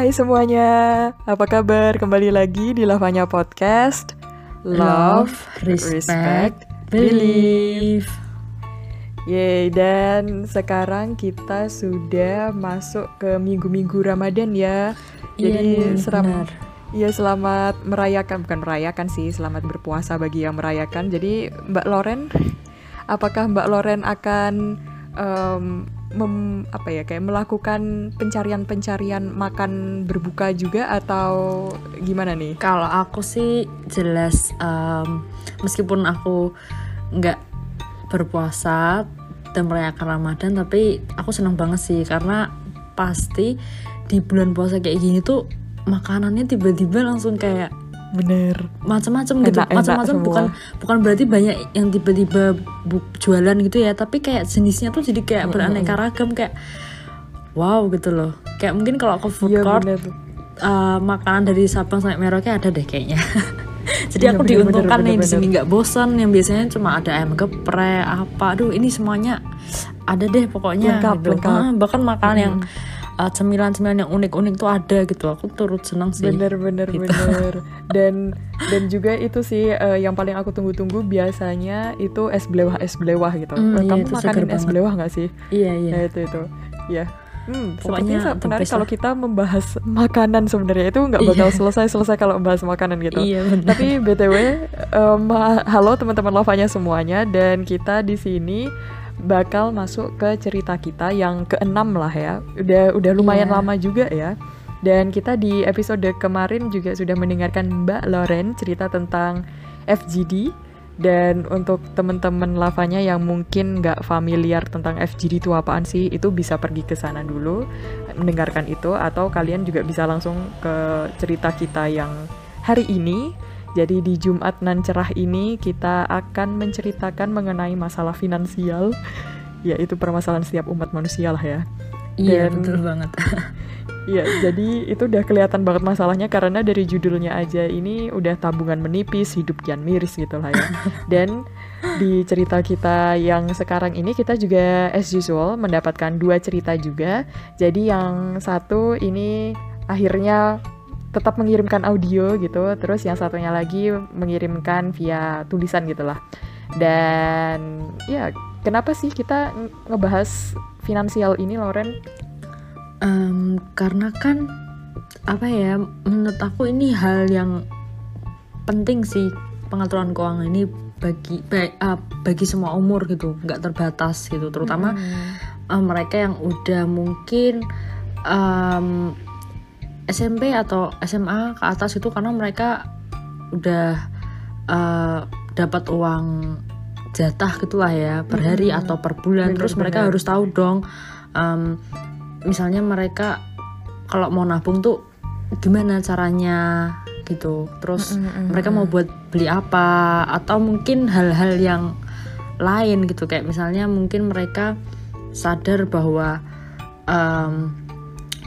Hai semuanya, apa kabar? Kembali lagi di Lavanya Podcast. Love, Respect, Believe. Yeay, dan sekarang kita sudah masuk ke minggu-minggu Ramadan ya. Jadi Iya, seram. Iya selamat merayakan, bukan merayakan sih, selamat berpuasa bagi yang merayakan. Jadi Mbak Loren, apakah Mbak Loren akan em, mem- apa ya kayak melakukan pencarian-pencarian makan berbuka juga atau gimana nih? Kalau aku sih jelas em, meskipun aku nggak berpuasa dan merayakan Ramadan, tapi aku senang banget sih karena pasti di bulan puasa kayak gini tuh makanannya tiba-tiba langsung kayak Bener. macam-macam gitu macam-macam bukan bukan berarti banyak yang tiba-tiba jualan gitu ya tapi kayak jenisnya tuh jadi kayak beraneka ragam kayak wow gitu loh kayak mungkin kalau ke food Iya court bener. uh, makanan dari Sabang sampai Merauke ada deh kayaknya. Jadi Iya, aku bener, diuntungkan bener, nih di sini nggak bosan yang biasanya cuma ada ayam geprek apa. Aduh ini semuanya ada deh pokoknya. Lengkap, gitu. lengkap. Ah, bahkan makanan yang uh, cemilan-cemilan yang unik-unik tuh ada gitu. Aku turut senang sih. Bener bener Gitu. bener dan dan juga itu sih eh, yang paling aku tunggu-tunggu biasanya itu es belewah es belewah gitu. Iya, Kamu itu makanin es belewah nggak sih? Iya iya. Ya itu itu. Ya. Hmm, Pokoknya sepertinya menarik kalau kita membahas makanan sebenarnya itu nggak bakal selesai-selesai kalau membahas makanan gitu. Iya benar. Tapi btw, ha- halo teman-teman lavanya semuanya dan kita di sini bakal masuk ke cerita kita yang keenam lah ya. Udah udah lumayan Iya. lama juga ya. Dan kita di episode kemarin juga sudah mendengarkan Mbak Loren cerita tentang FGD. Dan untuk teman-teman lavanya yang mungkin nggak familiar tentang FGD itu apaan sih, itu bisa pergi ke sana dulu mendengarkan itu atau kalian juga bisa langsung ke cerita kita yang hari ini. Jadi di Jumat nan cerah ini kita akan menceritakan mengenai masalah finansial, yaitu permasalahan setiap umat manusia lah ya. Iya Dan- betul banget. Iya, jadi itu udah kelihatan banget masalahnya karena dari judulnya aja ini udah tabungan menipis, hidup kian miris gitu lah ya. Dan di cerita kita yang sekarang ini kita juga as usual mendapatkan dua cerita juga. Jadi yang satu ini akhirnya tetap mengirimkan audio gitu, terus yang satunya lagi mengirimkan via tulisan gitu lah. Dan ya, kenapa sih kita nge- ngebahas finansial ini, Loren? Em, karena kan apa ya menurut aku ini hal yang penting sih pengaturan keuangan ini bagi ba- ah, bagi semua umur gitu nggak terbatas gitu terutama eh, mereka yang udah mungkin em, SMP atau SMA ke atas itu karena mereka udah eh, dapat uang jatah gitulah ya per hari Mm-mm. atau per bulan. Terus mereka Bener-bener. harus tahu dong em, misalnya mereka kalau mau nabung tuh gimana caranya gitu. Terus mereka mau buat beli apa atau mungkin hal-hal yang lain gitu. Kayak misalnya mungkin mereka sadar bahwa em,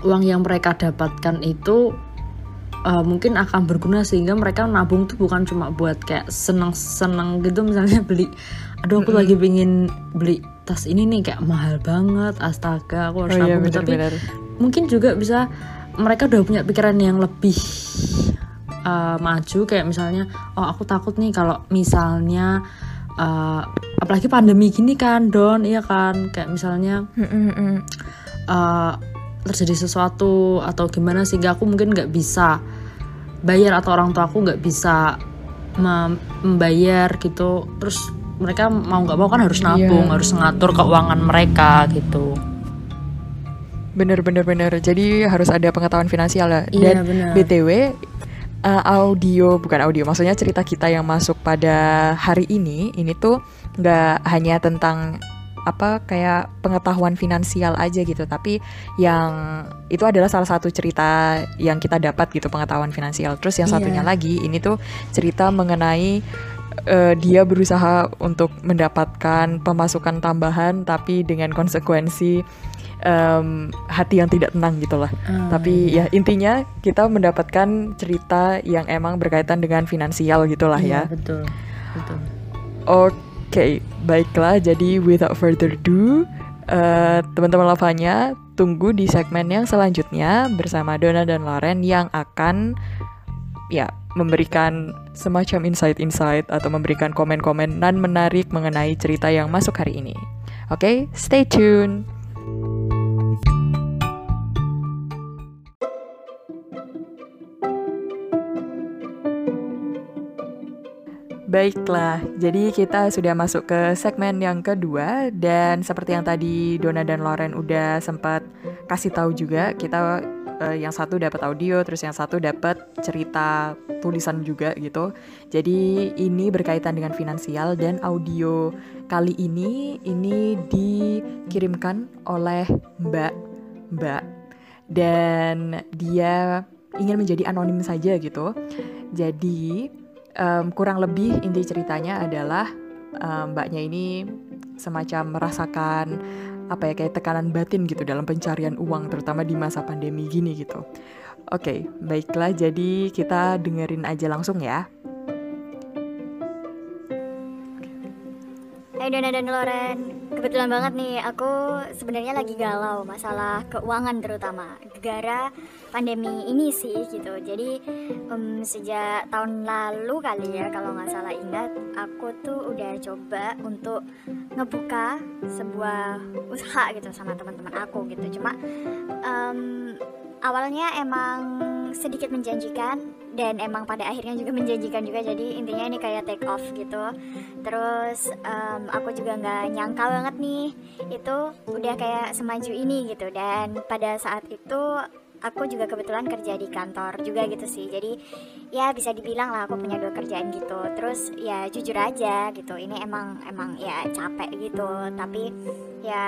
uang yang mereka dapatkan itu eh, mungkin akan berguna sehingga mereka nabung tuh bukan cuma buat kayak seneng-seneng gitu misalnya beli aduh aku lagi pingin beli tas ini nih kayak mahal banget astaga aku harus Oh iya nabung. Tapi benar-benar. mungkin juga bisa mereka udah punya pikiran yang lebih uh, maju kayak misalnya oh aku takut nih kalau misalnya uh, apalagi pandemi gini kan don iya kan? Kayak misalnya uh, terjadi sesuatu atau gimana sehingga aku mungkin nggak bisa bayar atau orang tua aku nggak bisa mem- membayar gitu terus mereka mau nggak mau kan harus nabung Iya. harus ngatur keuangan mereka gitu Bener bener bener. Jadi harus ada pengetahuan finansial ya. Dan Iya, bener. btw uh, audio bukan audio, maksudnya cerita kita yang masuk pada hari ini ini tuh nggak hanya tentang apa kayak pengetahuan finansial aja gitu, tapi yang itu adalah salah satu cerita yang kita dapat gitu pengetahuan finansial. Terus yang Iya. satunya lagi ini tuh cerita mengenai eh, dia berusaha untuk mendapatkan pemasukan tambahan tapi dengan konsekuensi em, hati yang tidak tenang gitulah. Ah, Tapi ya intinya kita mendapatkan cerita yang emang berkaitan dengan finansial gitulah iya, ya. betul betul Oke, baiklah. Jadi without further ado, eh, teman-teman lavanya tunggu di segmen yang selanjutnya bersama Dona dan Loren yang akan ya memberikan semacam insight-insight atau memberikan komen-komen nan menarik mengenai cerita yang masuk hari ini. Oke, okay, stay tune. Baiklah, jadi kita sudah masuk ke segmen yang kedua dan seperti yang tadi Dona dan Loren udah sempat kasih tahu juga, kita uh, yang satu dapat audio, terus yang satu dapat cerita tulisan juga gitu. Jadi ini berkaitan dengan finansial dan audio kali ini ini dikirimkan oleh Mbak Mbak dan dia ingin menjadi anonim saja gitu. Jadi um, kurang lebih inti ceritanya adalah um, mbaknya ini semacam merasakan apa ya kayak tekanan batin gitu dalam pencarian uang terutama di masa pandemi gini gitu. Oke, okay, baiklah jadi kita dengerin aja langsung ya. Hai Dona dan Loren, kebetulan banget nih aku sebenarnya lagi galau masalah keuangan terutama gara pandemi ini sih gitu. Jadi um, sejak tahun lalu kali ya kalau nggak salah ingat, aku tuh udah coba untuk ngebuka sebuah usaha gitu sama teman-teman aku gitu. Cuma um, awalnya emang sedikit menjanjikan dan emang pada akhirnya juga menjanjikan juga jadi intinya ini kayak take off gitu. Terus um, aku juga nggak nyangka banget nih itu udah kayak semaju ini gitu. Dan pada saat itu aku juga kebetulan kerja di kantor juga gitu sih. Jadi ya bisa dibilang lah aku punya dua kerjaan gitu. Terus ya jujur aja gitu ini emang emang ya capek gitu. Tapi ya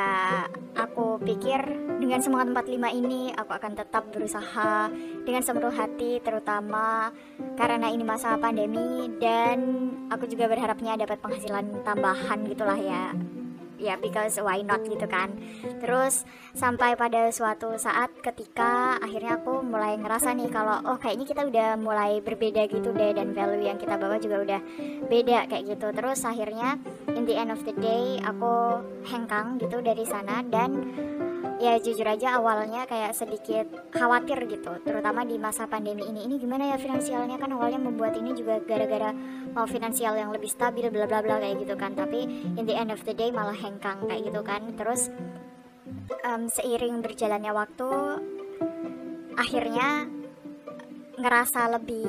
aku pikir dengan semangat 45 ini aku akan tetap berusaha dengan sepenuh hati terutama karena ini masa pandemi. Dan aku juga berharapnya dapat penghasilan tambahan gitulah ya ya because why not gitu kan. Terus sampai pada suatu saat ketika akhirnya aku mulai ngerasa nih kalau oh kayaknya kita udah mulai berbeda gitu deh dan value yang kita bawa juga udah beda kayak gitu. Terus akhirnya in the end of the day aku hengkang gitu dari sana dan ya jujur aja awalnya kayak sedikit khawatir gitu terutama di masa pandemi ini. Ini gimana ya finansialnya? Kan awalnya membuat ini juga gara-gara mau finansial yang lebih stabil bla bla bla kayak gitu kan. Tapi in the end of the day malah hengkang kayak gitu kan. Terus um, seiring berjalannya waktu akhirnya ngerasa lebih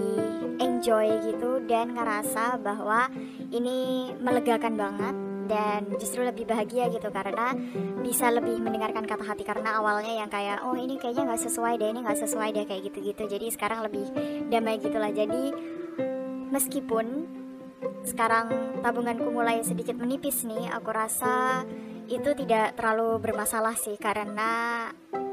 enjoy gitu dan ngerasa bahwa ini melegakan banget dan justru lebih bahagia gitu karena bisa lebih mendengarkan kata hati karena awalnya yang kayak oh ini kayaknya nggak sesuai deh ini nggak sesuai deh kayak gitu-gitu. Jadi sekarang lebih damai gitulah. Jadi meskipun sekarang tabunganku mulai sedikit menipis nih aku rasa itu tidak terlalu bermasalah sih karena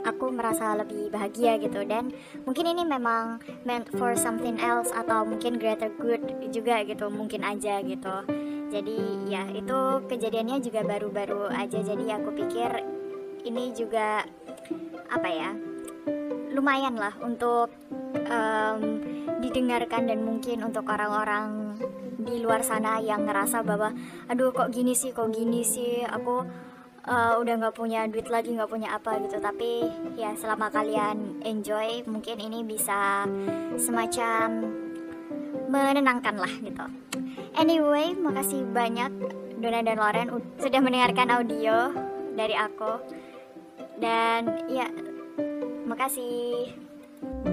aku merasa lebih bahagia gitu. Dan mungkin ini memang meant for something else atau mungkin greater good juga gitu mungkin aja gitu jadi ya itu kejadiannya juga baru-baru aja. Jadi aku pikir ini juga apa ya lumayan lah untuk um, didengarkan dan mungkin untuk orang-orang di luar sana yang ngerasa bahwa aduh kok gini sih kok gini sih? Aku uh, udah nggak punya duit lagi nggak punya apa gitu. Tapi ya selama kalian enjoy mungkin ini bisa semacam menenangkan lah gitu Anyway, makasih banyak Dona dan Loren sudah mendengarkan audio dari aku. Dan ya, makasih.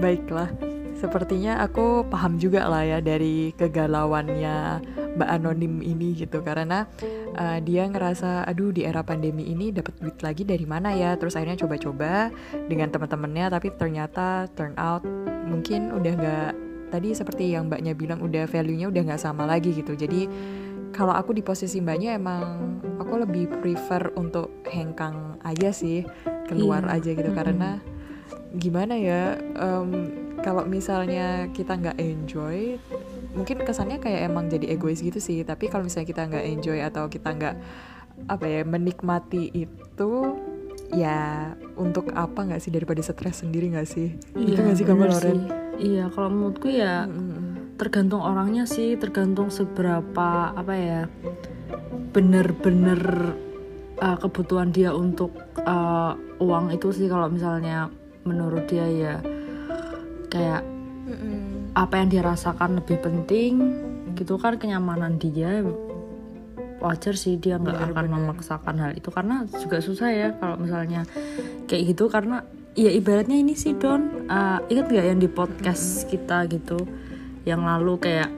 Baiklah, sepertinya aku paham juga lah ya dari kegalauannya Mbak Anonim ini gitu karena uh, dia ngerasa aduh di era pandemi ini dapat duit lagi dari mana ya terus akhirnya coba-coba dengan teman-temannya tapi ternyata turn out mungkin udah nggak tadi seperti yang mbaknya bilang udah value-nya udah nggak sama lagi gitu. Jadi kalau aku di posisi mbaknya emang aku lebih prefer untuk hengkang aja sih keluar iya. aja gitu. -hmm. karena gimana ya um, kalau misalnya kita nggak enjoy mungkin kesannya kayak emang jadi egois gitu sih. Tapi kalau misalnya kita nggak enjoy atau kita nggak apa ya menikmati itu ya untuk apa nggak sih? Daripada stres sendiri nggak sih? Iya, itu nggak sih kamu Loren iya kalau menurutku ya tergantung orangnya sih tergantung seberapa apa ya bener-bener uh, kebutuhan dia untuk uh, uang itu sih. Kalau misalnya menurut dia ya kayak apa yang dia rasakan lebih penting gitu kan kenyamanan dia wajar sih dia nggak akan memaksakan hal itu. Karena juga susah ya kalau misalnya kayak gitu karena ya ibaratnya ini sih Don. Uh, ingat nggak yang di podcast kita gitu? Yang lalu kayak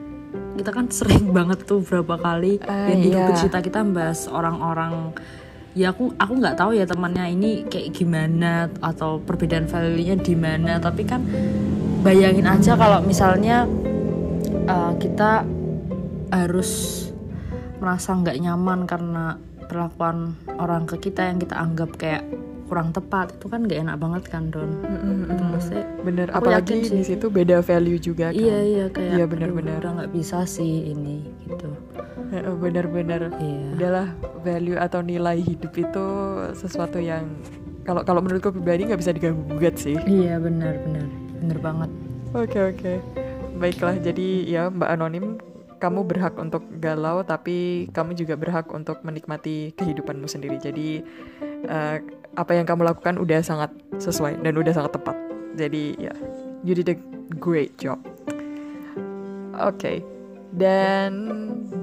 kita kan sering banget tuh berapa kali uh, yang di iya. cerita kita bahas orang-orang. Ya aku aku nggak tahu ya temannya ini kayak gimana atau perbedaan value-nya di mana. Tapi kan bayangin aja kalau misalnya uh, kita harus merasa nggak nyaman karena perlakuan orang ke kita yang kita anggap kayak kurang tepat. Itu kan gak enak banget kan don? Mm-hmm. itu maksudnya bener apalagi di situ beda value juga kan. Iya iya kayak iya bener-bener. udah nggak bisa sih ini gitu. Bener-bener. Iya. udahlah value atau nilai hidup itu sesuatu yang kalau kalau menurutku pribadi nggak bisa diganggu gugat sih. Iya benar benar bener banget. Oke okay, oke. Okay. baiklah jadi ya mbak anonim kamu berhak untuk galau tapi kamu juga berhak untuk menikmati kehidupanmu sendiri. Jadi uh, apa yang kamu lakukan udah sangat sesuai dan udah sangat tepat jadi ya yeah, you did a great job oke okay. dan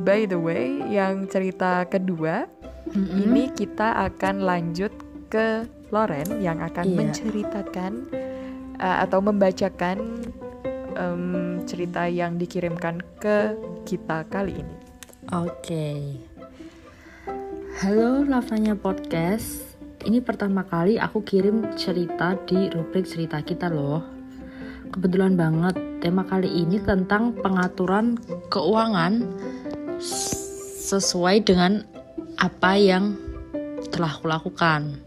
by the way yang cerita kedua mm-hmm. ini kita akan lanjut ke Loren yang akan yeah. menceritakan uh, atau membacakan um, cerita yang dikirimkan ke kita kali ini. Oke. Okay. Halo Lavanya Podcast ini pertama kali aku kirim cerita di rubrik cerita kita loh. Kebetulan banget tema kali ini tentang pengaturan keuangan sesuai dengan apa yang telah kulakukan.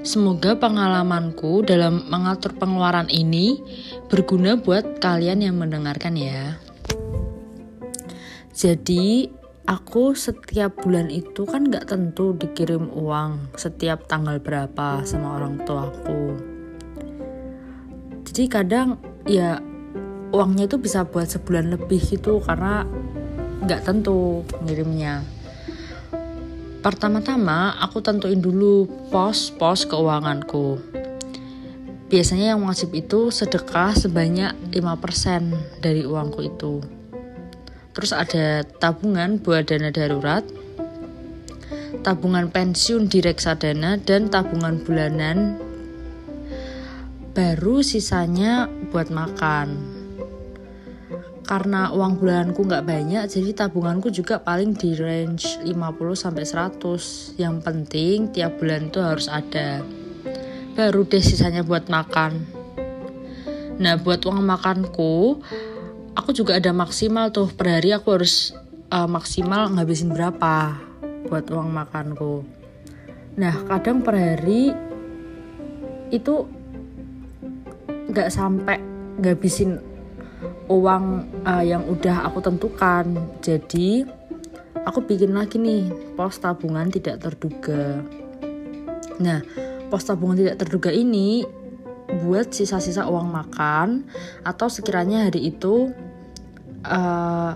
Semoga pengalamanku dalam mengatur pengeluaran ini berguna buat kalian yang mendengarkan ya. Jadi aku setiap bulan itu kan nggak tentu dikirim uang setiap tanggal berapa sama orang tuaku jadi kadang ya uangnya itu bisa buat sebulan lebih gitu karena nggak tentu ngirimnya. Pertama-tama aku tentuin dulu pos-pos keuanganku. Biasanya yang wajib itu sedekah sebanyak 5% dari uangku itu Terus ada tabungan buat dana darurat, tabungan pensiun di reksadana dan tabungan bulanan. Baru sisanya buat makan. Karena uang bulananku nggak banyak, jadi tabunganku juga paling di range 50 sampai 100. Yang penting tiap bulan itu harus ada. Baru deh sisanya buat makan. Nah, buat uang makanku, aku juga ada maksimal tuh. Per hari aku harus uh, maksimal ngabisin berapa buat uang makanku. Nah kadang per hari itu nggak sampai ngabisin uang uh, yang udah aku tentukan. Jadi aku bikin lagi nih pos tabungan tidak terduga. Nah pos tabungan tidak terduga ini buat sisa-sisa uang makan atau sekiranya hari itu uh,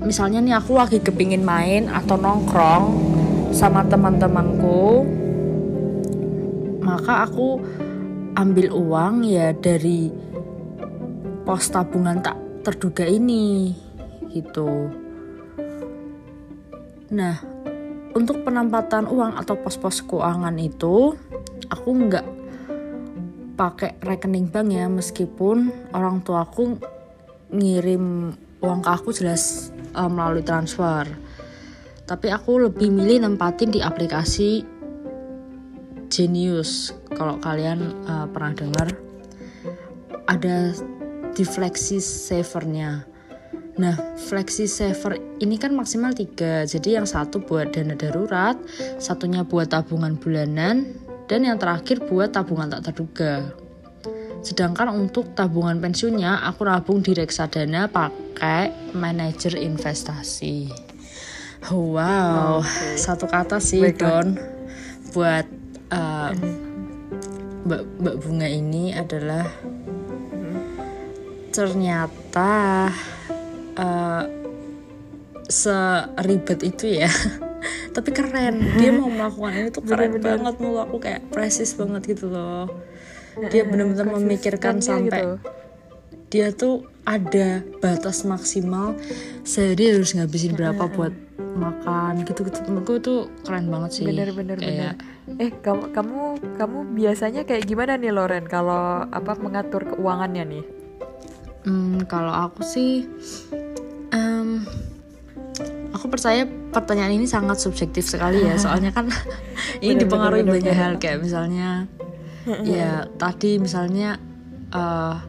misalnya nih aku lagi kepingin main atau nongkrong sama teman-temanku maka aku ambil uang ya dari pos tabungan tak terduga ini gitu. Nah untuk penempatan uang atau pos-pos keuangan itu aku nggak pakai rekening bank ya meskipun orang tua aku ngirim uang ke aku jelas uh, melalui transfer. Tapi aku lebih milih nempatin di aplikasi Genius. Kalau kalian uh, pernah dengar ada di Flexi Savernya. Nah, Flexi Saver ini kan maksimal tiga, jadi yang satu buat dana darurat, satunya buat tabungan bulanan, dan yang terakhir buat tabungan tak terduga. Sedangkan untuk tabungan pensiunnya aku nabung di reksadana pakai manajer investasi. Wow, okay. satu kata sih Baiklah. Don buat uh, Mbak Mbak Bunga ini adalah ternyata uh, seribet itu ya tapi keren. Dia mau melakukan ini tuh keren banget. Menurut aku kayak presis banget gitu loh. Dia benar-benar memikirkan sampai gitu. dia tuh ada batas maksimal sehari harus ngabisin berapa buat makan gitu gitu menurutku itu keren banget sih. Bener bener kayak, bener. Eh kamu kamu kamu biasanya kayak gimana nih Loren? Kalau apa mengatur keuangannya nih? Hmm, kalau aku sih um, aku percaya pertanyaan ini sangat subjektif sekali ya soalnya kan ini bener, dipengaruhi bener, banyak bener. hal kayak misalnya ya tadi misalnya uh,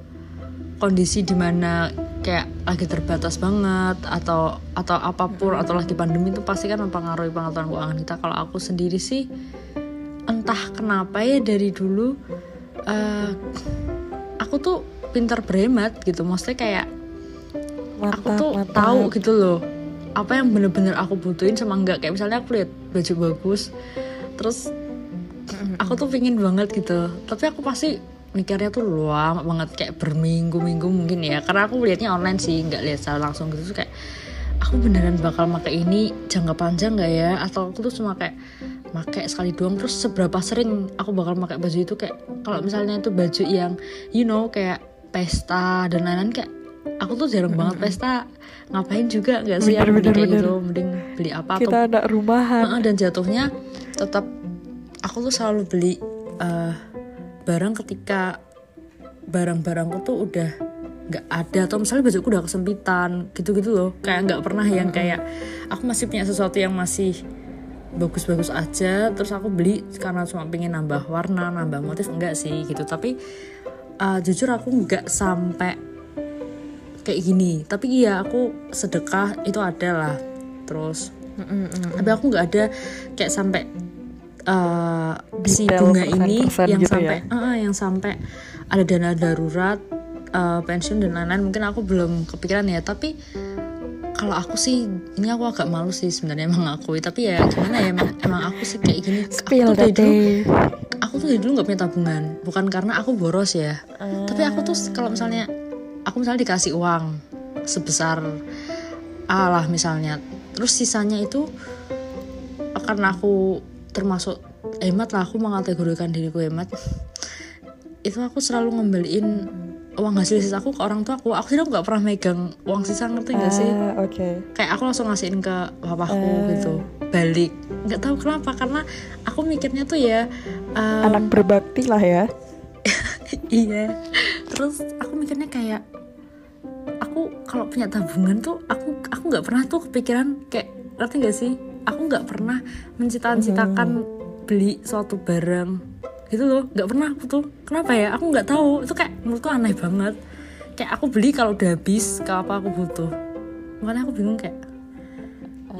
kondisi di mana kayak lagi terbatas banget atau atau apa pun atau lagi pandemi itu pasti kan mempengaruhi pengaturan keuangan kita kalau aku sendiri sih entah kenapa ya dari dulu uh, aku tuh pintar berhemat gitu maksudnya kayak mantap, aku tuh mantap. tahu gitu loh apa yang bener-bener aku butuhin sama enggak? Kayak misalnya aku lihat baju bagus terus aku tuh pingin banget gitu. Tapi aku pasti mikirnya tuh lama banget kayak berminggu-minggu mungkin ya. Karena aku lihatnya online sih nggak lihat secara langsung gitu. Kayak aku beneran bakal pakai ini jangka panjang nggak ya? Atau aku tuh cuma kayak pakai sekali doang. Terus seberapa sering aku bakal pakai baju itu? Kayak kalau misalnya itu baju yang you know kayak pesta dan lain-lain kayak aku tuh jarang banget pesta. Ngapain juga? Nggak sih bener, bener, kayak bener. gitu mending beli apa kita ada rumahan. Dan jatuhnya tetap aku tuh selalu beli uh, barang ketika barang-barangku tuh udah nggak ada atau misalnya bajuku udah kesempitan gitu-gitu loh. Kayak nggak pernah yang kayak aku masih punya sesuatu yang masih bagus-bagus aja terus aku beli karena cuma pengen nambah warna nambah motif enggak sih gitu. Tapi uh, jujur aku nggak sampai kayak gini. Tapi iya aku sedekah itu ada lah. Terus mm -mm. tapi aku nggak ada kayak sampai uh, si bunga ini yang gitu sampai ya? uh, yang sampai ada dana darurat uh, pensiun dan lain-lain. Mungkin aku belum kepikiran ya. Tapi kalau aku sih ini aku agak malu sih sebenarnya mengakui tapi ya gimana ya emang, emang aku sih kayak gini. Aku tuh dari dulu aku tuh dari dulu nggak punya tabungan. Bukan karena aku boros ya. Uh. tapi aku tuh kalau misalnya aku misalnya dikasih uang sebesar A lah misalnya. Terus sisanya itu karena aku termasuk hemat lah aku mengategorikan diriku hemat itu aku selalu ngembaliin uang hasil sisa aku ke orang tua aku. Aku tidak nggak pernah megang uang sisa ngerti gak sih? Uh, okay. kayak aku langsung ngasihin ke papaku uh. gitu balik. Nggak tahu kenapa karena aku mikirnya tuh ya um, anak berbakti lah ya. Iya terus aku mikirnya kayak aku kalau punya tabungan tuh aku aku nggak pernah tuh kepikiran kayak ngerti gak sih? Aku nggak pernah mencita-citakan hmm. beli suatu barang. Gitu loh nggak pernah aku tuh. Kenapa ya? Aku nggak tahu. Itu kayak menurutku aneh banget. Kayak aku beli kalau udah habis ke apa aku butuh. Makanya aku bingung kayak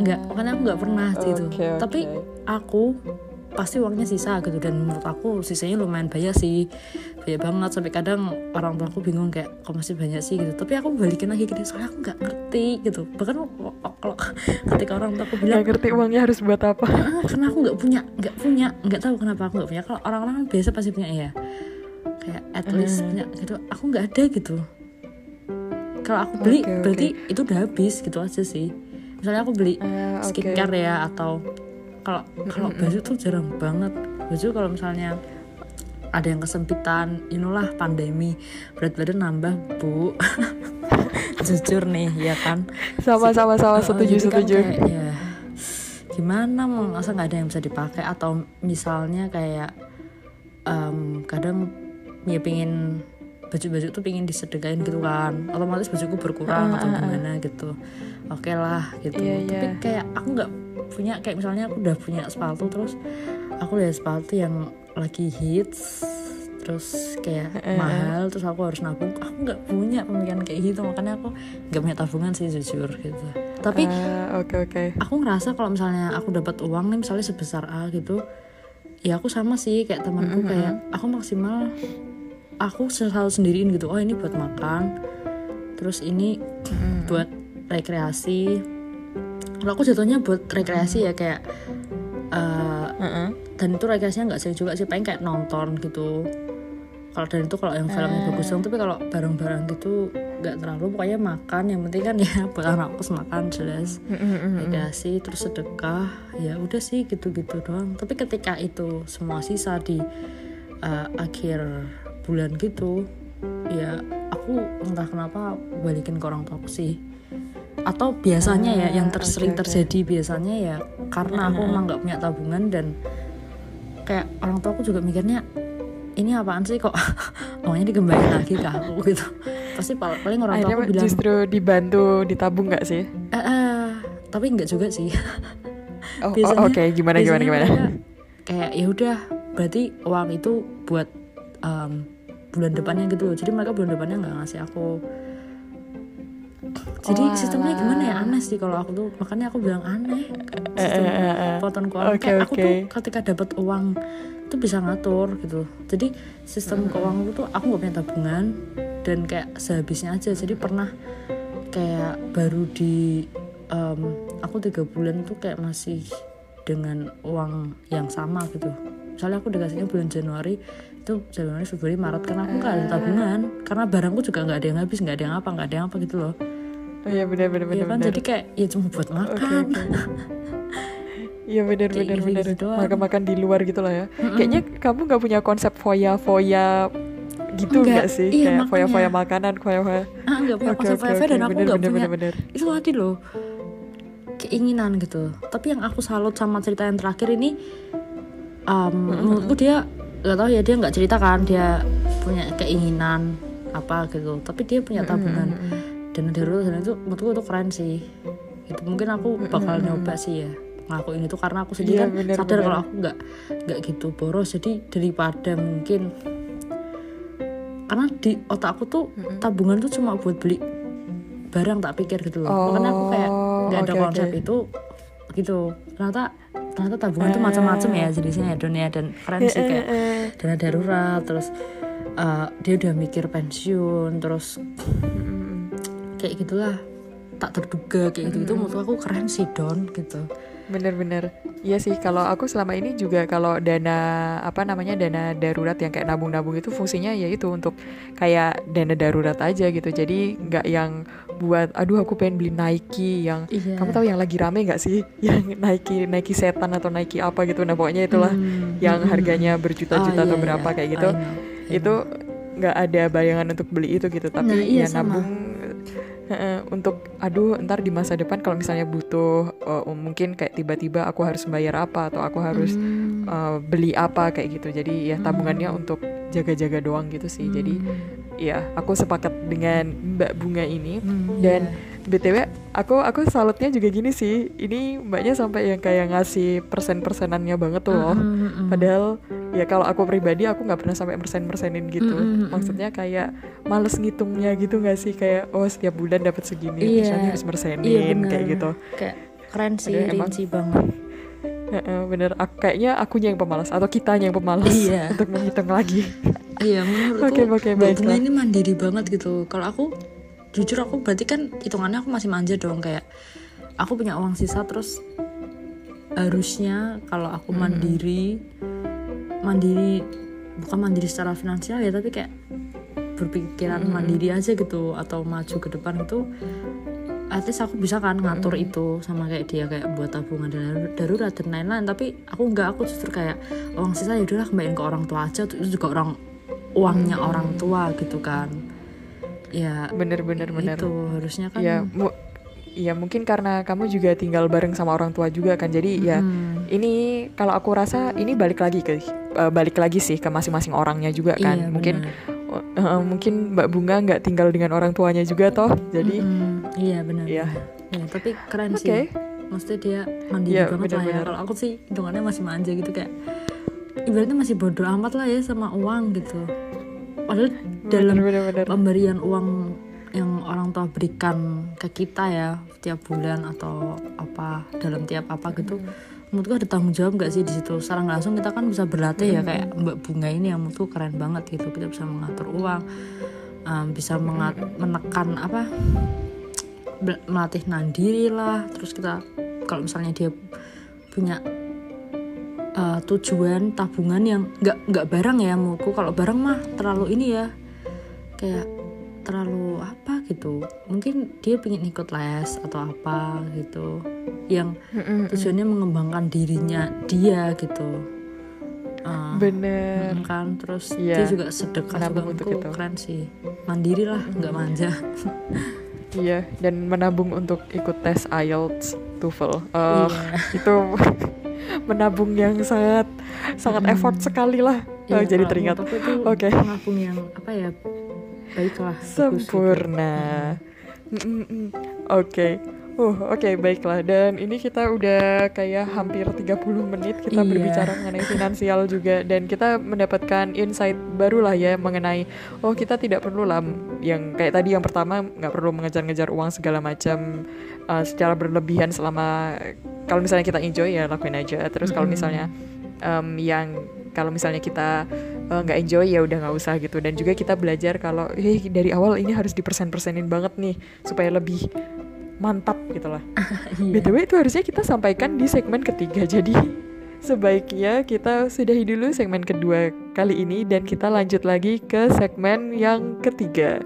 nggak makanya aku nggak pernah gitu okay, okay. tapi aku pasti uangnya sisa gitu. Dan menurut aku sisanya lumayan banyak sih. Banyak banget. Sampai kadang orang tua aku bingung kayak kok masih banyak sih? gitu. Tapi aku balikin lagi gitu soalnya aku nggak ngerti gitu. Bahkan kalau ketika orang tua aku bilang nggak ngerti uangnya harus buat apa. Karena aku nggak punya nggak punya nggak tahu kenapa aku nggak punya. Kalau orang-orang kan biasa pasti punya ya kayak at least mm. punya gitu. Aku nggak ada gitu. Kalau aku beli okay, berarti itu udah habis gitu aja sih. Misalnya aku beli uh, okay. skincare ya atau kalau kalau baju tuh jarang banget. Baju kalau misalnya ada yang kesempitan inilah pandemi. Berat badan nambah bu. Jujur nih ya kan? Sama sama sama. oh, setuju kan setuju. kayak, ya gimana mau masa nggak ada yang bisa dipakai? Atau misalnya kayak um, kadang ya pingin baju-baju tuh pingin disedekain gitu kan. Otomatis bajuku berkurang uh, atau gimana gitu. Oke okay lah gitu. Yeah, tapi yeah. kayak aku nggak punya kayak misalnya aku udah punya sepatu terus aku lihat sepatu yang lagi hits terus kayak uh, mahal terus aku harus nabung aku nggak punya pemikiran kayak gitu makanya aku nggak punya tabungan sih jujur gitu tapi uh, okay, okay. aku ngerasa kalau misalnya aku dapat uang nih misalnya sebesar A gitu ya aku sama sih kayak temanku mm -hmm. kayak aku maksimal aku selalu sendiriin gitu oh ini buat makan terus ini mm -hmm. buat rekreasi kalau aku jatuhnya buat rekreasi ya kayak uh, uh -uh. dan itu rekreasinya nggak sering juga sih pengen kayak nonton gitu. Kalau dan itu kalau yang filmnya uh. bagus dong tapi kalau barang-barang gitu nggak terlalu pokoknya makan yang penting kan ya buat anak kos makan jelas dikasih terus sedekah ya udah sih gitu-gitu doang. Tapi ketika itu semua sisa di uh, akhir bulan gitu ya aku entah kenapa balikin ke orang tua sih atau biasanya ya yang tersering okay, okay. terjadi biasanya ya karena aku emang nggak punya tabungan dan kayak orang tua aku juga mikirnya ini apaan sih kok? Uangnya dikembalikan lagi ke aku gitu. Pasti paling orang tua aku bilang justru dibantu ditabung nggak sih? Eh, eh, tapi nggak juga sih. Oh, oh oke okay. gimana gimana gimana? kayak ya udah berarti uang itu buat um, bulan depannya gitu jadi mereka bulan depannya nggak ngasih aku jadi oh, sistemnya gimana ya? Aneh sih kalau aku tuh. Makanya aku bilang aneh. Sistem uh, uh, uh, potong keuangan okay, kayak aku okay. tuh ketika dapat uang tuh bisa ngatur gitu. Jadi sistem uh, keuangan tuh aku nggak punya tabungan dan kayak sehabisnya aja. Jadi pernah kayak baru di um, aku tiga bulan tuh kayak masih dengan uang yang sama gitu. Misalnya aku dikasihnya bulan Januari itu Januari Februari Maret. Karena aku nggak ada tabungan. Karena barangku juga nggak ada yang habis nggak ada yang apa nggak ada yang apa gitu loh Oh iya benar benar benar. Iya kan bener. jadi kayak ya cuma buat makan. Okay, okay. Iya benar benar benar. Makan makan di luar gitu lah ya. Mm -mm. Kayaknya kamu nggak punya konsep foya foya gitu nggak sih? Iya, kayak foya foya makanan foya foya. Ah nggak punya okay, konsep foya foya okay, dan aku nggak punya. Bener, bener. Itu tadi loh keinginan gitu. Tapi yang aku salut sama cerita yang terakhir ini, um, mm -hmm. menurutku dia nggak tahu ya dia nggak cerita kan dia punya keinginan apa gitu. Tapi dia punya tabungan. Mm dana darurat dan itu menurutku itu keren sih itu mungkin aku bakal mm -hmm. nyoba sih ya ngelakuin itu karena aku sendiri yeah, kan bener, sadar kalau aku nggak nggak gitu boros jadi daripada mungkin karena di otakku tuh mm -hmm. tabungan tuh cuma buat beli barang tak pikir gitu loh oh, makanya aku kayak nggak ada okay, konsep okay. itu gitu ternyata ternyata tabungan uh, tuh macam-macam ya jenisnya ya dunia dan keren sih kayak dana darurat terus uh, dia udah mikir pensiun terus kayak gitulah. Tak terduga kayak gitu itu menurut aku keren sih Don gitu. Bener-bener. Iya sih kalau aku selama ini juga kalau dana apa namanya dana darurat yang kayak nabung-nabung itu fungsinya ya itu untuk kayak dana darurat aja gitu. Jadi nggak yang buat aduh aku pengen beli Nike yang iya. kamu tahu yang lagi rame nggak sih? Yang Nike Nike setan atau Nike apa gitu. Nah pokoknya itulah hmm. yang harganya berjuta-juta oh, atau iya, berapa iya. kayak gitu itu nggak ada bayangan untuk beli itu gitu. Tapi nah, iya, ya nabung untuk aduh ntar di masa depan kalau misalnya butuh uh, mungkin kayak tiba-tiba aku harus bayar apa atau aku harus hmm. uh, beli apa kayak gitu jadi ya tabungannya hmm. untuk jaga-jaga doang gitu sih hmm. jadi ya aku sepakat dengan Mbak Bunga ini hmm, dan yeah btw aku aku salutnya juga gini sih. Ini mbaknya sampai yang kayak ngasih persen persenannya banget tuh loh. Mm -hmm. padahal ya kalau aku pribadi aku nggak pernah sampai persen persenin gitu. Mm -hmm. maksudnya kayak males ngitungnya gitu nggak sih? Kayak oh setiap bulan dapat segini yeah. misalnya harus persenin yeah, kayak gitu. Kayak keren sih rinci banget. Bener aku, kayaknya akunya yang pemalas atau kitanya yang pemalas iya. untuk menghitung lagi. Iya menurutku okay, okay, ini mandiri banget gitu. Kalau aku jujur aku berarti kan hitungannya aku masih manja dong kayak aku punya uang sisa terus harusnya kalau aku mandiri hmm. mandiri bukan mandiri secara finansial ya tapi kayak berpikiran hmm. mandiri aja gitu atau maju ke depan itu at least aku bisa kan ngatur hmm. itu sama kayak dia kayak buat tabungan dan darurat dan lain-lain tapi aku nggak aku justru kayak uang sisa ya udahlah kembaliin ke orang tua aja itu juga orang uangnya hmm. orang tua gitu kan ya bener bener bener. itu harusnya kan ya mu ya mungkin karena kamu juga tinggal bareng sama orang tua juga kan jadi hmm. ya ini kalau aku rasa ini balik lagi ke uh, balik lagi sih ke masing-masing orangnya juga kan. Iya, mungkin uh, mungkin Mbak Bunga nggak tinggal dengan orang tuanya juga toh jadi hmm, iya benar ya. ya tapi keren okay. sih maksudnya dia mandiri ya, banget bener, lah ya. kalau aku sih hitungannya masih manja gitu kayak ibaratnya masih bodoh amat lah ya sama uang gitu padahal dalam bener, bener. pemberian uang yang orang tua berikan ke kita ya tiap bulan atau apa dalam tiap apa gitu hmm. menurutku ada tanggung jawab gak sih di situ secara langsung kita kan bisa berlatih hmm. ya kayak mbak bunga ini yang menurutku keren banget gitu kita bisa mengatur uang um, bisa mengat menekan apa melatih nandiri lah terus kita kalau misalnya dia punya uh, tujuan tabungan yang nggak nggak barang ya menurutku kalau barang mah terlalu ini ya kayak terlalu apa gitu. Mungkin dia pengen ikut les atau apa gitu. Yang tujuannya mengembangkan dirinya dia gitu. Uh, bener. kan? Terus yeah. dia juga sedekah menabung juga untuk itu. Keren sih. Mandiri lah nggak manja. Iya dan menabung untuk ikut tes IELTS TOEFL. Uh, yeah. itu menabung yang sangat sangat hmm. effort sekali lah iya, oh, jadi teringat oke okay. menabung yang apa ya baiklah sempurna gitu. oke okay. Uh, oke okay, baiklah. Dan ini kita udah kayak hampir 30 menit kita iya. berbicara mengenai finansial juga. Dan kita mendapatkan insight baru lah ya mengenai oh kita tidak perlu lah yang kayak tadi yang pertama nggak perlu mengejar-ngejar uang segala macam uh, secara berlebihan selama kalau misalnya kita enjoy ya lakuin aja. Terus kalau misalnya um, yang kalau misalnya kita eh, nggak uh, enjoy ya udah nggak usah gitu. Dan juga kita belajar kalau hey, dari awal ini harus dipersen-persenin banget nih supaya lebih mantap gitu lah. yeah. btw itu harusnya kita sampaikan di segmen ketiga jadi sebaiknya kita sudahi dulu segmen kedua kali ini dan kita lanjut lagi ke segmen yang ketiga.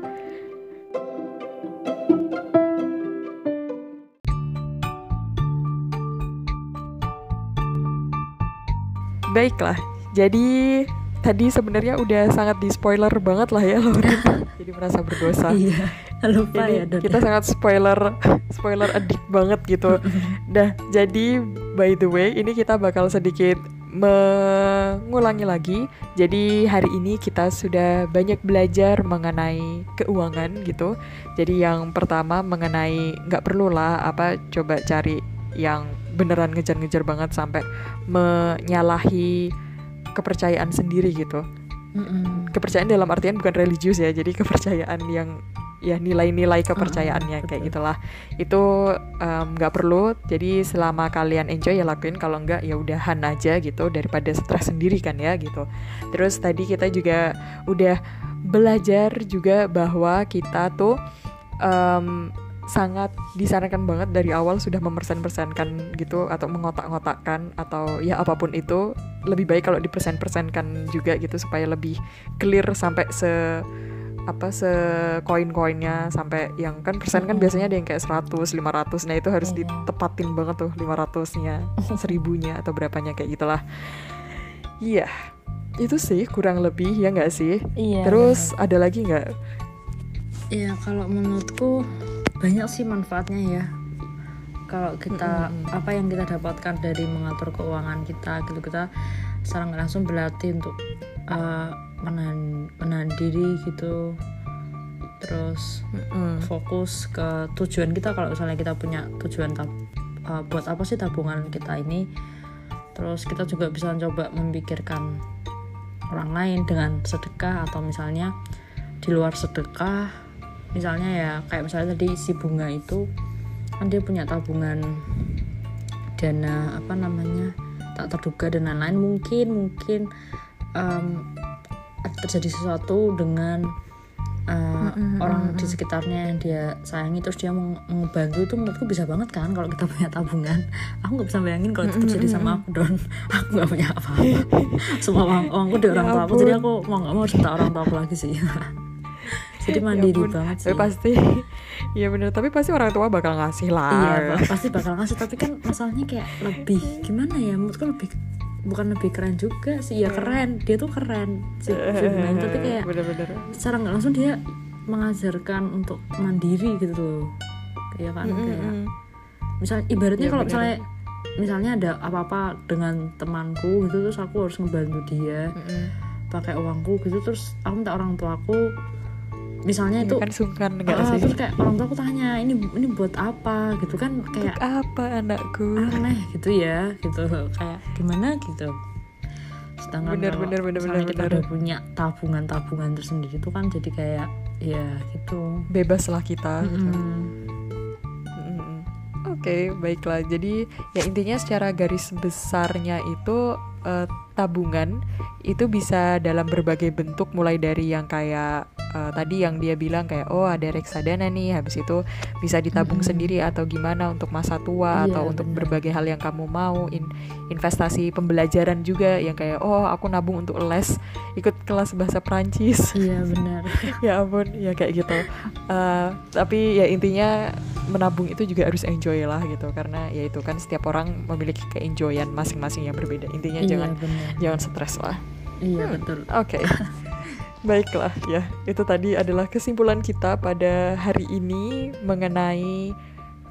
Baiklah, jadi tadi sebenarnya udah sangat di spoiler banget lah ya Lauren. jadi merasa berdosa. Iya lupa ini ya Don. kita sangat spoiler spoiler addict banget gitu dah jadi by the way ini kita bakal sedikit mengulangi lagi jadi hari ini kita sudah banyak belajar mengenai keuangan gitu jadi yang pertama mengenai nggak perlu lah apa coba cari yang beneran ngejar-ngejar banget sampai menyalahi kepercayaan sendiri gitu. Mm-mm. kepercayaan dalam artian bukan religius ya jadi kepercayaan yang ya nilai-nilai kepercayaannya uh, kayak gitulah. Itu nggak um, perlu jadi selama kalian enjoy ya lakuin kalau enggak ya udahan aja gitu daripada stres sendiri kan ya gitu. Terus tadi kita juga udah belajar juga bahwa kita tuh um, sangat disarankan banget dari awal sudah memersen-persenkan gitu atau mengotak-ngotakkan atau ya apa pun itu lebih baik kalau dipersen-persenkan juga gitu supaya lebih clear sampai se apa se koin-koinnya sampai yang kan persen kan biasanya ada yang kayak 100, 500. Nah, itu harus ditepatin banget tuh 500-nya, seribunya atau berapanya kayak gitulah. Iya. Itu sih kurang lebih ya nggak sih? Iya. Terus ada lagi nggak? Iya, kalau menurutku banyak sih manfaatnya ya. Kalau kita mm -hmm. apa yang kita dapatkan dari mengatur keuangan kita gitu kita secara langsung berlatih untuk uh, menahan menahan diri gitu terus mm. fokus ke tujuan kita kalau misalnya kita punya tujuan tab uh, buat apa sih tabungan kita ini terus kita juga bisa coba memikirkan orang lain dengan sedekah atau misalnya di luar sedekah misalnya ya kayak misalnya tadi si bunga itu kan dia punya tabungan dana apa namanya tak terduga dan lain-lain. Mungkin mungkin um, terjadi sesuatu dengan uh, mm-hmm. orang di sekitarnya yang dia sayangi terus dia mau membantu itu menurutku bisa banget kan kalau kita punya tabungan. Aku nggak bisa bayangin kalau itu terjadi sama aku don. Aku nggak punya apa-apa. Semua uang uangku di orang ya tua aku jadi aku mau nggak mau minta orang tua aku lagi sih jadi ya mandiri ya banget sih. tapi pasti Iya bener, tapi pasti orang tua bakal ngasih lah. Iya, pasti bakal ngasih. Tapi kan masalahnya kayak lebih Gimana ya, menurutku lebih bukan lebih keren juga sih. Ya keren. Dia tuh keren si Firman tapi kayak bener-bener. secara nggak langsung dia mengajarkan untuk mandiri gitu loh. Kayak kan? Mm -hmm. kayak misal ibaratnya ya, kalau misalnya misalnya ada apa-apa dengan temanku gitu terus aku harus ngebantu dia mm -hmm. pakai uangku gitu terus aku minta orang tuaku misalnya ya, itu kan sungkan enggak uh, sih? terus kayak orang tua aku tanya ini ini buat apa? Gitu kan kayak Untuk apa anakku? Aneh gitu ya gitu. Kayak gimana gitu. Sedangkan bener, kalau bener, bener, bener, kita udah punya tabungan tabungan tersendiri itu kan jadi kayak ya gitu. Bebas lah kita mm -hmm. gitu. Oke, okay, baiklah. Jadi ya intinya secara garis besarnya itu uh, tabungan itu bisa dalam berbagai bentuk mulai dari yang kayak uh, tadi yang dia bilang kayak oh ada reksadana nih habis itu bisa ditabung Mm-mm. sendiri atau gimana untuk masa tua Iya, atau untuk benar. berbagai hal yang kamu mau. In- investasi pembelajaran juga yang kayak oh aku nabung untuk les ikut kelas bahasa Prancis iya benar. Ya ampun ya kayak gitu. Uh, tapi ya intinya menabung itu juga harus enjoy lah gitu karena ya itu kan setiap orang memiliki keenjoyan masing-masing yang berbeda. Intinya iya jangan benar. jangan stres lah. Iya Hmm. betul. oke baiklah ya. Itu tadi adalah kesimpulan kita pada hari ini mengenai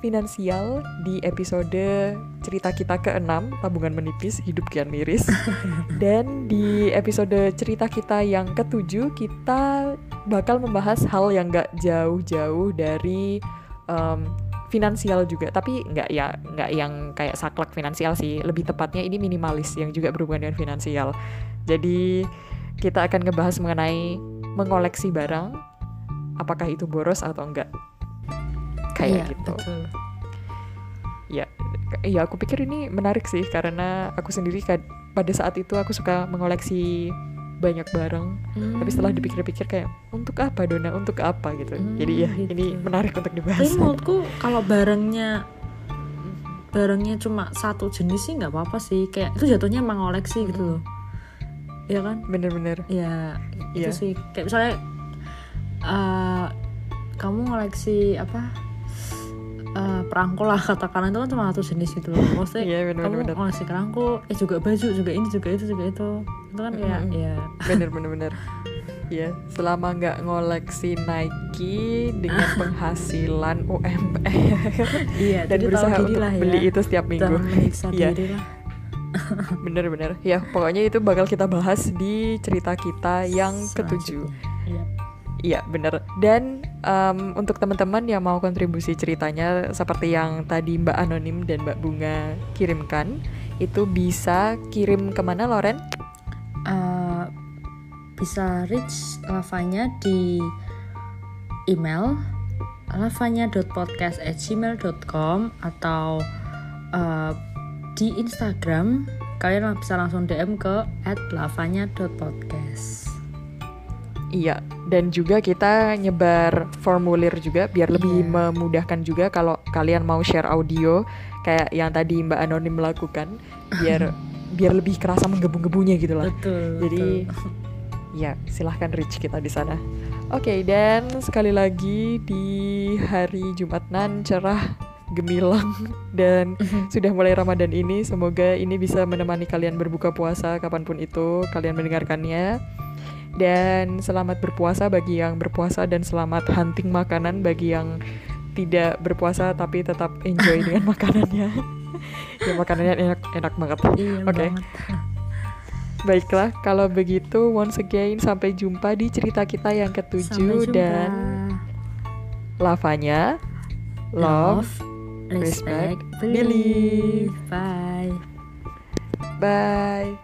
finansial di episode cerita kita ke-6 tabungan menipis hidup kian miris. Dan di episode cerita kita yang ketujuh kita bakal membahas hal yang gak jauh-jauh dari em, finansial juga. Tapi nggak ya nggak yang kayak saklek finansial sih. Lebih tepatnya ini minimalis yang juga berhubungan dengan finansial. Jadi kita akan ngebahas mengenai mengoleksi barang apakah itu boros atau enggak. Kayak Iya, gitu. betul. ya ya aku pikir ini menarik sih karena aku sendiri pada saat itu aku suka mengoleksi banyak barang. Tapi setelah Hmm. dipikir-pikir kayak untuk apa Dona? Untuk apa? gitu. Hmm, jadi ya gitu. ini menarik untuk tapi dibahas menurutku kalau barangnya barangnya cuma satu jenis sih nggak apa-apa sih. Kayak itu jatuhnya emang koleksi gitu loh ya kan? Bener-bener. Ya itu Iya. sih. Kayak misalnya eh, kamu ngoleksi apa eh, perangko lah katakan itu kan cuma satu jenis gitu loh. Maksudnya Iya, bener, kamu bener. ngoleksi perangko eh juga baju juga ini juga itu juga itu. Itu kan kayak Mm-mm. ya bener bener bener. Ya selama nggak ngoleksi Nike dengan penghasilan UMR iya dan berusaha untuk ya. beli itu setiap minggu. Iya. lah bener-bener ya pokoknya itu bakal kita bahas di cerita kita yang ketujuh. Iya. Iya bener Dan em, untuk teman-teman yang mau kontribusi ceritanya Seperti yang tadi Mbak Anonim dan Mbak Bunga kirimkan Itu bisa kirim ke mana Loren? Eh, bisa reach lavanya di email lavanya.podcast@gmail.com atau eh, di Instagram kalian bisa langsung DM ke @lavanya.podcast. Iya Dan juga kita nyebar formulir juga Biar lebih Iya. memudahkan juga Kalau kalian mau share audio Kayak yang tadi Mbak Anonim lakukan Biar biar lebih kerasa menggebu-gebunya gitu lah Betul. Jadi ya silahkan reach kita di sana. Oke dan sekali lagi di hari Jumat nan cerah gemilang. Dan sudah mulai Ramadan ini semoga ini bisa menemani kalian berbuka puasa kapan pun itu kalian mendengarkannya. Dan selamat berpuasa bagi yang berpuasa dan selamat hunting makanan bagi yang tidak berpuasa tapi tetap enjoy dengan makanannya. Ya makanannya enak enak banget. Iya Oke. banget. Baiklah, kalau begitu once again sampai jumpa di cerita kita yang ketujuh dan lavanya love, respect, respect, believe. believe. Bye. bye.